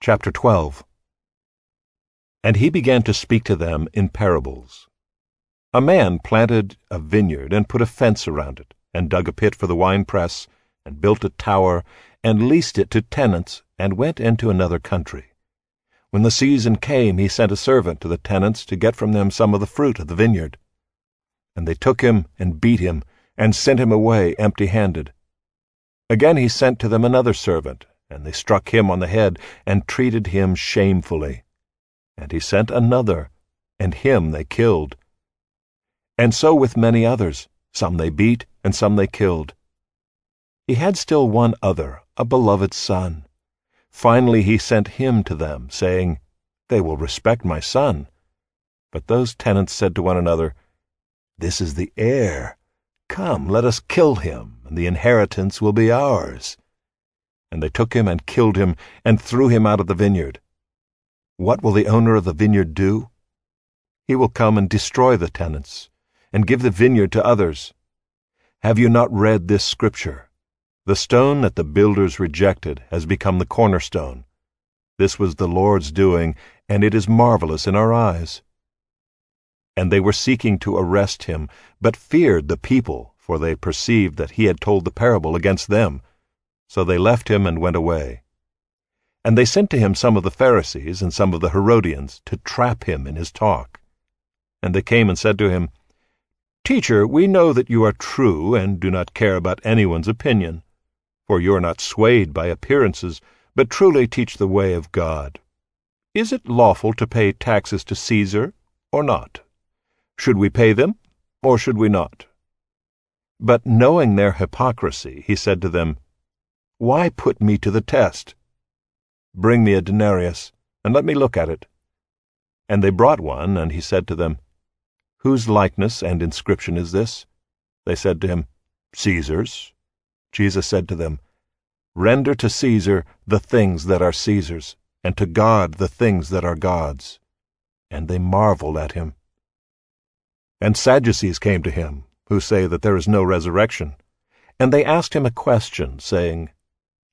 Chapter 12 And he began to speak to them in parables. A man planted a vineyard and put a fence around it, and dug a pit for the winepress, and built a tower, and leased it to tenants, and went into another country. When the season came, he sent a servant to the tenants to get from them some of the fruit of the vineyard. And they took him and beat him, and sent him away empty handed. Again he sent to them another servant and they struck him on the head and treated him shamefully. And he sent another, and him they killed. And so with many others, some they beat, and some they killed. He had still one other, a beloved son. Finally he sent him to them, saying, They will respect my son. But those tenants said to one another, This is the heir. Come, let us kill him, and the inheritance will be ours. And they took him and killed him, and threw him out of the vineyard. What will the owner of the vineyard do? He will come and destroy the tenants, and give the vineyard to others. Have you not read this scripture? The stone that the builders rejected has become the cornerstone. This was the Lord's doing, and it is marvelous in our eyes. And they were seeking to arrest him, but feared the people, for they perceived that he had told the parable against them. So they left him and went away. And they sent to him some of the Pharisees and some of the Herodians to trap him in his talk. And they came and said to him, Teacher, we know that you are true and do not care about anyone's opinion, for you are not swayed by appearances, but truly teach the way of God. Is it lawful to pay taxes to Caesar or not? Should we pay them or should we not? But knowing their hypocrisy, he said to them, why put me to the test? Bring me a denarius, and let me look at it. And they brought one, and he said to them, Whose likeness and inscription is this? They said to him, Caesar's. Jesus said to them, Render to Caesar the things that are Caesar's, and to God the things that are God's. And they marveled at him. And Sadducees came to him, who say that there is no resurrection. And they asked him a question, saying,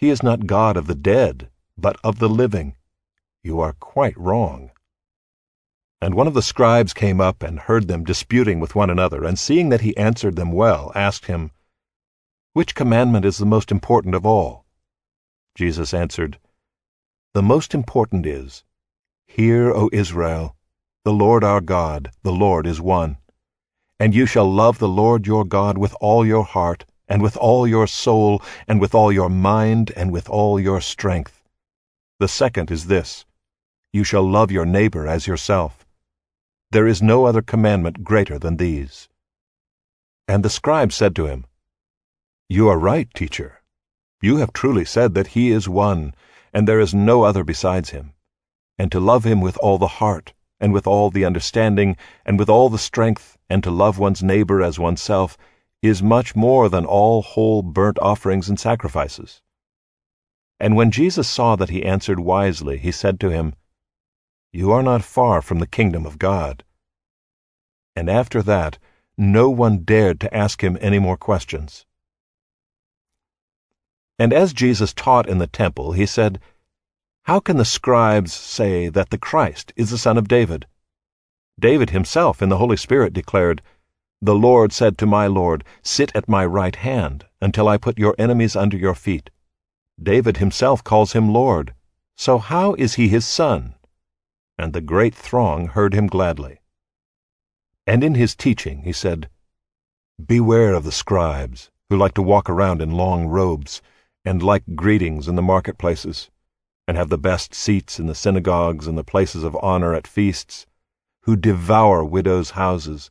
He is not God of the dead, but of the living. You are quite wrong. And one of the scribes came up and heard them disputing with one another, and seeing that he answered them well, asked him, Which commandment is the most important of all? Jesus answered, The most important is, Hear, O Israel, the Lord our God, the Lord is one. And you shall love the Lord your God with all your heart, and with all your soul, and with all your mind, and with all your strength. The second is this You shall love your neighbor as yourself. There is no other commandment greater than these. And the scribe said to him, You are right, teacher. You have truly said that he is one, and there is no other besides him, and to love him with all the heart, and with all the understanding, and with all the strength, and to love one's neighbor as oneself is much more than all whole burnt offerings and sacrifices. And when Jesus saw that he answered wisely, he said to him, You are not far from the kingdom of God. And after that, no one dared to ask him any more questions. And as Jesus taught in the temple, he said, How can the scribes say that the Christ is the son of David? David himself in the Holy Spirit declared, the Lord said to my Lord, Sit at my right hand, until I put your enemies under your feet. David himself calls him Lord. So how is he his son? And the great throng heard him gladly. And in his teaching he said, Beware of the scribes, who like to walk around in long robes, and like greetings in the marketplaces, and have the best seats in the synagogues and the places of honor at feasts, who devour widows' houses,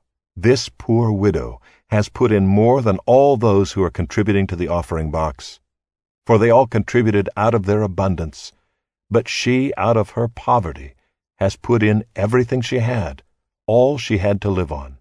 this poor widow has put in more than all those who are contributing to the offering box. For they all contributed out of their abundance, but she out of her poverty has put in everything she had, all she had to live on.